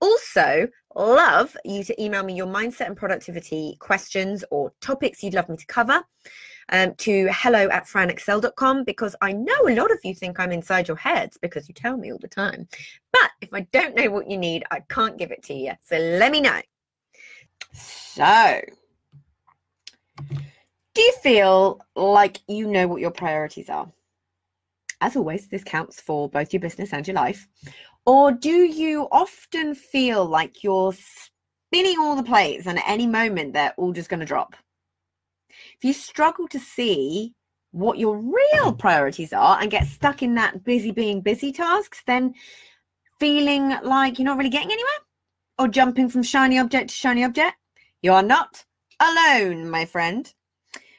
also love you to email me your mindset and productivity questions or topics you'd love me to cover um, to hello at franexcell.com because I know a lot of you think I'm inside your heads because you tell me all the time. But if I don't know what you need, I can't give it to you. So let me know. So, do you feel like you know what your priorities are? As always, this counts for both your business and your life. Or do you often feel like you're spinning all the plates and at any moment they're all just going to drop? If you struggle to see what your real mm. priorities are and get stuck in that busy being busy tasks, then feeling like you're not really getting anywhere or jumping from shiny object to shiny object, you are not alone, my friend.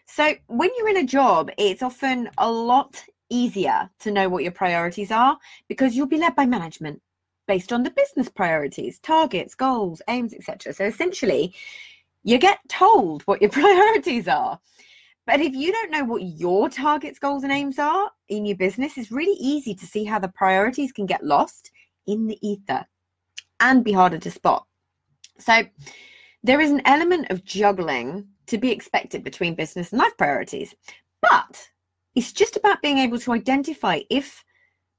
So, when you're in a job, it's often a lot easier to know what your priorities are because you'll be led by management based on the business priorities, targets, goals, aims, etc. So essentially, you get told what your priorities are. But if you don't know what your targets, goals, and aims are in your business, it's really easy to see how the priorities can get lost in the ether and be harder to spot. So, there is an element of juggling to be expected between business and life priorities. But it's just about being able to identify if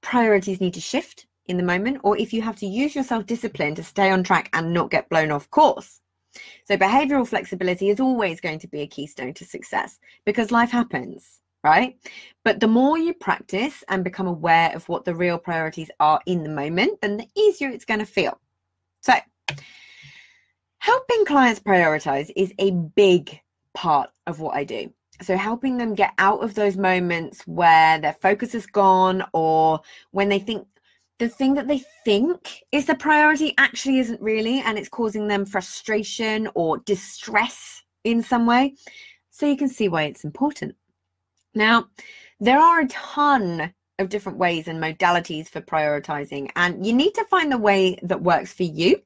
priorities need to shift in the moment or if you have to use your self discipline to stay on track and not get blown off course. So, behavioral flexibility is always going to be a keystone to success because life happens, right? But the more you practice and become aware of what the real priorities are in the moment, then the easier it's going to feel. So, helping clients prioritize is a big part of what I do so helping them get out of those moments where their focus is gone or when they think the thing that they think is the priority actually isn't really and it's causing them frustration or distress in some way. So you can see why it's important. Now there are a ton of different ways and modalities for prioritizing and you need to find the way that works for you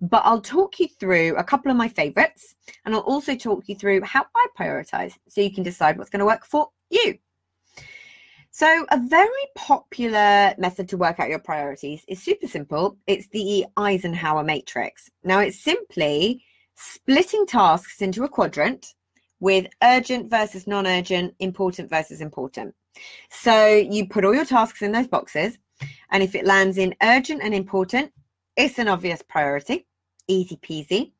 but I'll talk you through a couple of my favorites and I'll also talk you through how I prioritize so you can decide what's going to work for you. So, a very popular method to work out your priorities is super simple. It's the Eisenhower matrix. Now, it's simply splitting tasks into a quadrant with urgent versus non urgent, important versus important. So, you put all your tasks in those boxes, and if it lands in urgent and important, it's an obvious priority easy peasy.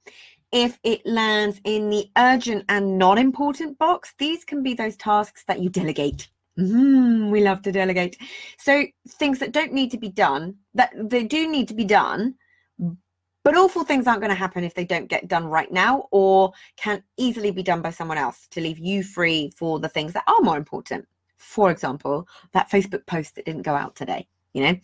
If it lands in the urgent and non important box, these can be those tasks that you delegate. Mm, we love to delegate. So things that don't need to be done, that they do need to be done, but awful things aren't going to happen if they don't get done right now or can easily be done by someone else to leave you free for the things that are more important. For example, that Facebook post that didn't go out today, you know.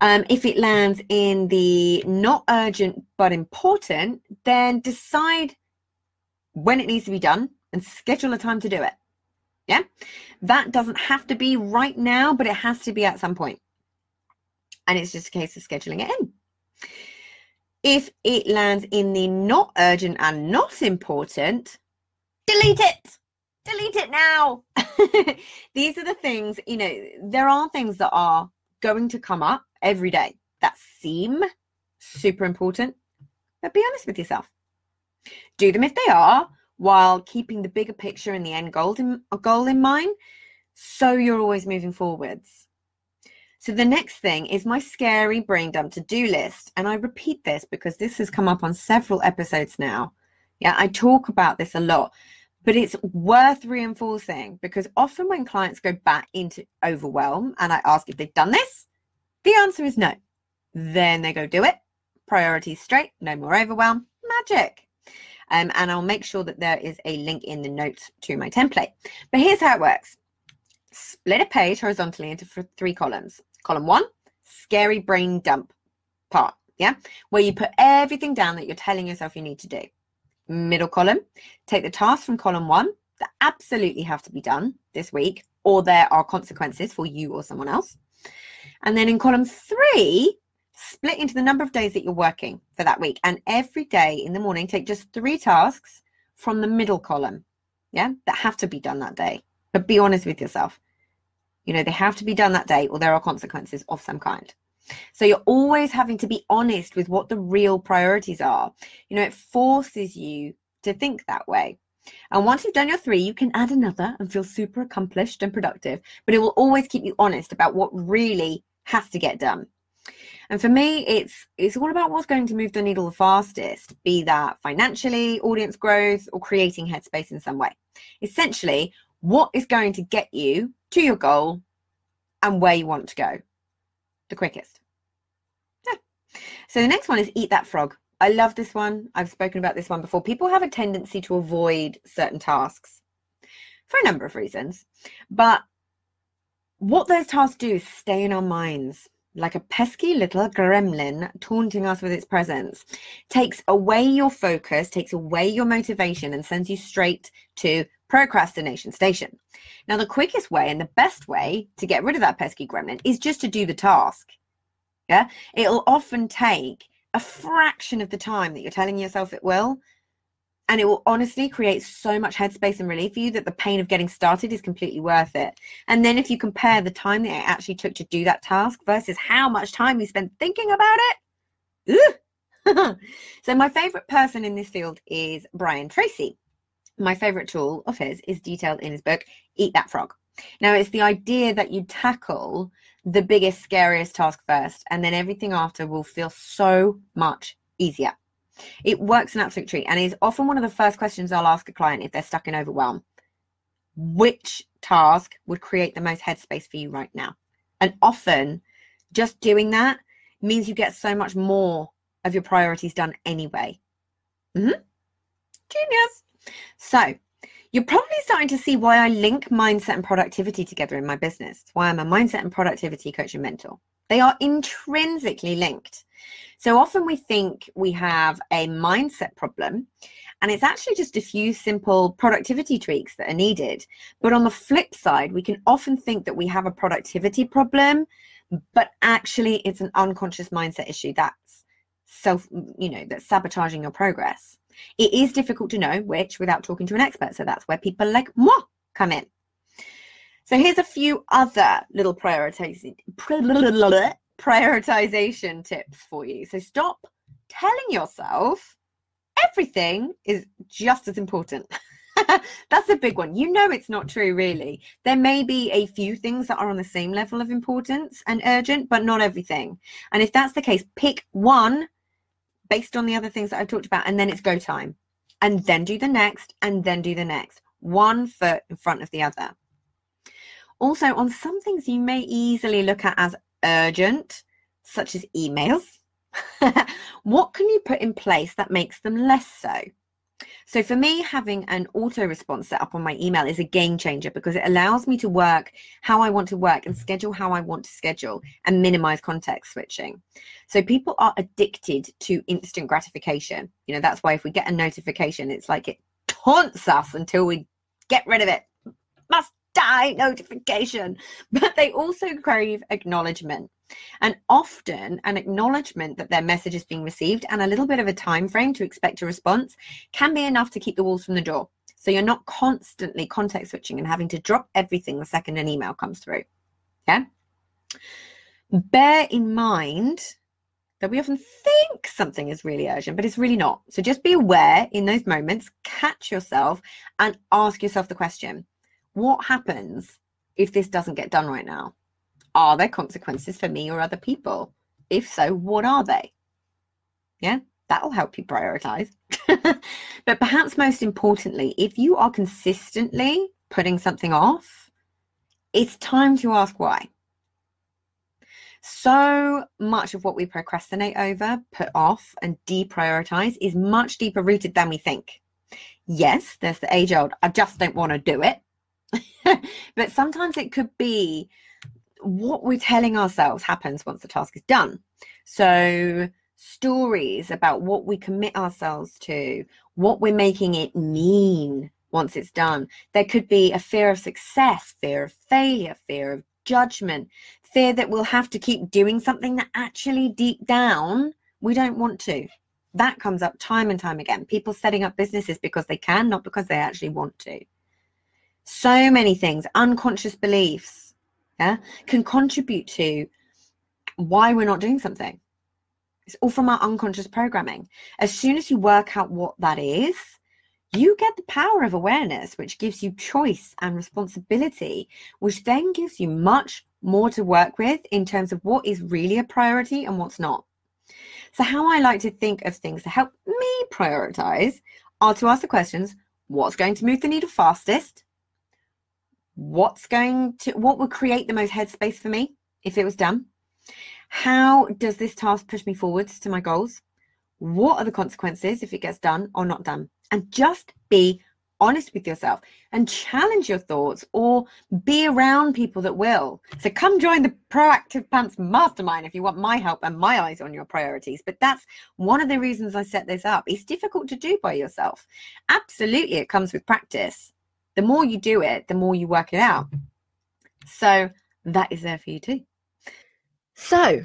Um, if it lands in the not urgent but important, then decide when it needs to be done and schedule a time to do it. Yeah, that doesn't have to be right now, but it has to be at some point. And it's just a case of scheduling it in. If it lands in the not urgent and not important, delete it. Delete it now. These are the things, you know, there are things that are going to come up every day that seem super important, but be honest with yourself. Do them if they are, while keeping the bigger picture and the end goal in, goal in mind, so you're always moving forwards. So the next thing is my scary brain dump to-do list. And I repeat this because this has come up on several episodes now. Yeah, I talk about this a lot. but it's worth reinforcing because often when clients go back into overwhelm and I ask if they've done this, the answer is no. Then they go do it. Priorities straight, no more overwhelm, magic. Um, and I'll make sure that there is a link in the notes to my template. But here's how it works split a page horizontally into three columns. Column one, scary brain dump part, yeah, where you put everything down that you're telling yourself you need to do. Middle column, take the tasks from column one that absolutely have to be done this week, or there are consequences for you or someone else. And then in column three, split into the number of days that you're working for that week. And every day in the morning, take just three tasks from the middle column, yeah, that have to be done that day. But be honest with yourself. You know, they have to be done that day or there are consequences of some kind. So you're always having to be honest with what the real priorities are. You know, it forces you to think that way. And once you've done your three, you can add another and feel super accomplished and productive, but it will always keep you honest about what really has to get done. And for me, it's it's all about what's going to move the needle the fastest, be that financially, audience growth, or creating headspace in some way. Essentially, what is going to get you to your goal and where you want to go the quickest. Yeah. So the next one is eat that frog. I love this one. I've spoken about this one before. People have a tendency to avoid certain tasks for a number of reasons. But what those tasks do is stay in our minds like a pesky little gremlin taunting us with its presence, takes away your focus, takes away your motivation, and sends you straight to procrastination station. Now, the quickest way and the best way to get rid of that pesky gremlin is just to do the task. Yeah, it'll often take a fraction of the time that you're telling yourself it will. And it will honestly create so much headspace and relief for you that the pain of getting started is completely worth it. And then if you compare the time that it actually took to do that task versus how much time you spent thinking about it, so my favorite person in this field is Brian Tracy my favorite tool of his is detailed in his book, Eat That Frog. Now, it's the idea that you tackle the biggest, scariest task first, and then everything after will feel so much easier. It works an absolute treat and is often one of the first questions I'll ask a client if they're stuck in overwhelm. Which task would create the most headspace for you right now? And often, just doing that means you get so much more of your priorities done anyway. Mm-hmm. Genius. So, you're probably starting to see why I link mindset and productivity together in my business. It's why I'm a mindset and productivity coach and mentor. They are intrinsically linked. So often we think we have a mindset problem, and it's actually just a few simple productivity tweaks that are needed. But on the flip side, we can often think that we have a productivity problem, but actually it's an unconscious mindset issue that's self, you know, that's sabotaging your progress. It is difficult to know which without talking to an expert. So that's where people like moi come in. So here's a few other little prioritization prioritization tips for you. So stop telling yourself everything is just as important. That's a big one. You know it's not true, really. There may be a few things that are on the same level of importance and urgent, but not everything. And if that's the case, pick one based on the other things that I've talked about, and then it's go time. And then do the next, and then do the next. One foot in front of the other. Also, on some things you may easily look at as urgent, such as emails, what can you put in place that makes them less so? So for me, having an auto response set up on my email is a game changer because it allows me to work how I want to work and schedule how I want to schedule and minimize context switching. So people are addicted to instant gratification. You know, that's why if we get a notification, it's like it taunts us until we get rid of it. Must die notification. But they also crave acknowledgement. And often an acknowledgement that their message is being received and a little bit of a time frame to expect a response can be enough to keep the wolves from the door. So you're not constantly context switching and having to drop everything the second an email comes through. Yeah. Bear in mind that we often think something is really urgent, but it's really not. So just be aware in those moments, catch yourself and ask yourself the question what happens if this doesn't get done right now? Are there consequences for me or other people? If so, what are they? Yeah, That'll help you prioritize. but perhaps most importantly, if you are consistently putting something off, it's time to ask why. So much of what we procrastinate over, put off, and deprioritize is much deeper rooted than we think. Yes, there's the age old, I just don't want to do it. but sometimes it could be what we're telling ourselves happens once the task is done. So, stories about what we commit ourselves to, what we're making it mean once it's done. There could be a fear of success, fear of failure, fear of judgment, fear that we'll have to keep doing something that actually deep down we don't want to. That comes up time and time again. People setting up businesses because they can, not because they actually want to. So many things, unconscious beliefs, yeah, can contribute to why we're not doing something. It's all from our unconscious programming. As soon as you work out what that is, you get the power of awareness, which gives you choice and responsibility, which then gives you much more to work with in terms of what is really a priority and what's not. So, how I like to think of things to help me prioritize are to ask the questions what's going to move the needle fastest? What's going to, what would create the most headspace for me if it was done? How does this task push me forwards to my goals? What are the consequences if it gets done or not done? and just be honest with yourself and challenge your thoughts or be around people that will. So come join the Proactive Pants Mastermind if you want my help and my eyes on your priorities. But that's one of the reasons I set this up. It's difficult to do by yourself. Absolutely, it comes with practice. The more you do it, the more you work it out. So that is there for you too. So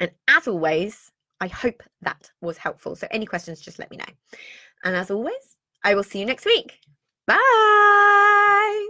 And as always, I hope that was helpful. So, any questions, just let me know. And as always, I will see you next week. Bye.